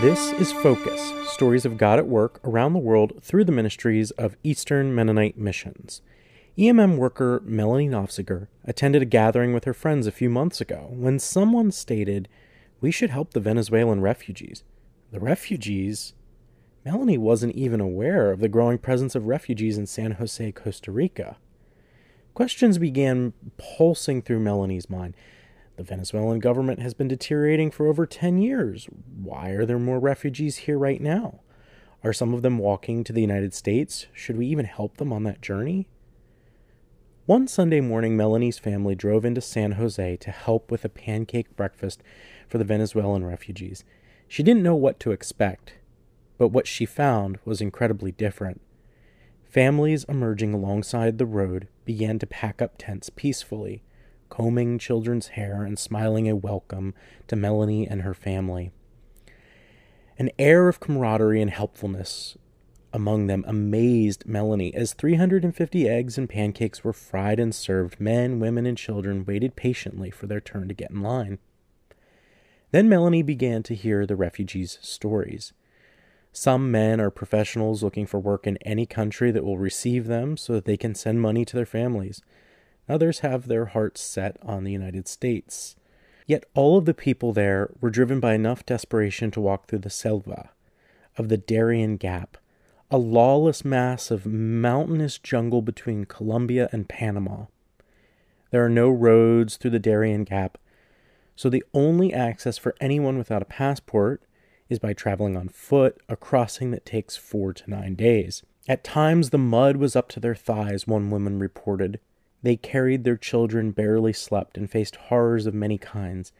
This is Focus Stories of God at Work around the world through the ministries of Eastern Mennonite Missions. EMM worker Melanie Nofziger attended a gathering with her friends a few months ago when someone stated, We should help the Venezuelan refugees. The refugees? Melanie wasn't even aware of the growing presence of refugees in San Jose, Costa Rica. Questions began pulsing through Melanie's mind. The Venezuelan government has been deteriorating for over 10 years. Why are there more refugees here right now? Are some of them walking to the United States? Should we even help them on that journey? One Sunday morning, Melanie's family drove into San Jose to help with a pancake breakfast for the Venezuelan refugees. She didn't know what to expect, but what she found was incredibly different. Families emerging alongside the road began to pack up tents peacefully, combing children's hair and smiling a welcome to Melanie and her family. An air of camaraderie and helpfulness among them amazed Melanie as 350 eggs and pancakes were fried and served. Men, women, and children waited patiently for their turn to get in line. Then Melanie began to hear the refugees' stories. Some men are professionals looking for work in any country that will receive them so that they can send money to their families. Others have their hearts set on the United States. Yet all of the people there were driven by enough desperation to walk through the selva of the Darien Gap, a lawless mass of mountainous jungle between Colombia and Panama. There are no roads through the Darien Gap, so the only access for anyone without a passport is by traveling on foot, a crossing that takes four to nine days. At times, the mud was up to their thighs, one woman reported. They carried their children, barely slept, and faced horrors of many kinds.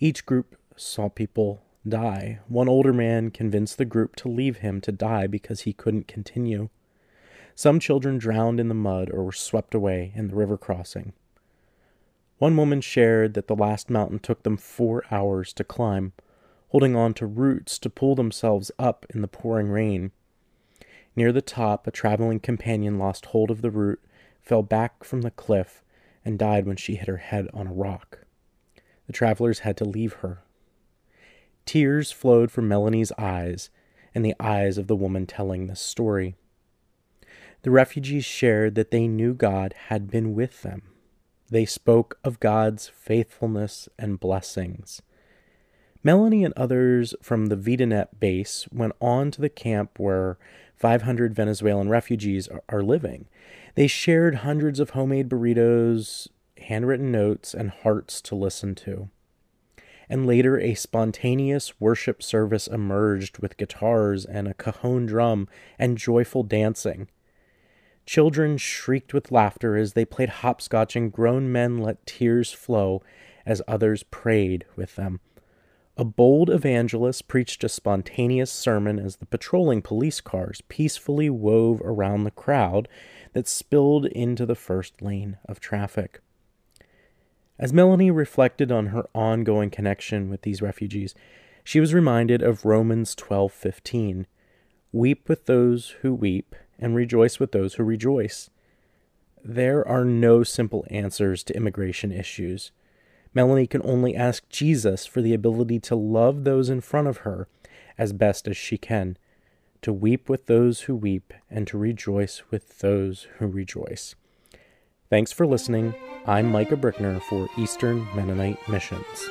Each group saw people die. One older man convinced the group to leave him to die because he couldn't continue. Some children drowned in the mud or were swept away in the river crossing. One woman shared that the last mountain took them four hours to climb, holding on to roots to pull themselves up in the pouring rain. Near the top, a traveling companion lost hold of the root, fell back from the cliff, and died when she hit her head on a rock. The travelers had to leave her. Tears flowed from Melanie's eyes and the eyes of the woman telling this story. The refugees shared that they knew God had been with them. They spoke of God's faithfulness and blessings. Melanie and others from the VidaNet base went on to the camp where 500 Venezuelan refugees are living. They shared hundreds of homemade burritos, handwritten notes, and hearts to listen to and later a spontaneous worship service emerged with guitars and a cajon drum and joyful dancing. Children shrieked with laughter as they played hopscotch, and grown men let tears flow as others prayed with them. A bold evangelist preached a spontaneous sermon as the patrolling police cars peacefully wove around the crowd that spilled into the first lane of traffic. As Melanie reflected on her ongoing connection with these refugees, she was reminded of Romans 12:15. Weep with those who weep and rejoice with those who rejoice. There are no simple answers to immigration issues. Melanie can only ask Jesus for the ability to love those in front of her as best as she can, to weep with those who weep, and to rejoice with those who rejoice. Thanks for listening. I'm Micah Brickner for Eastern Mennonite Missions.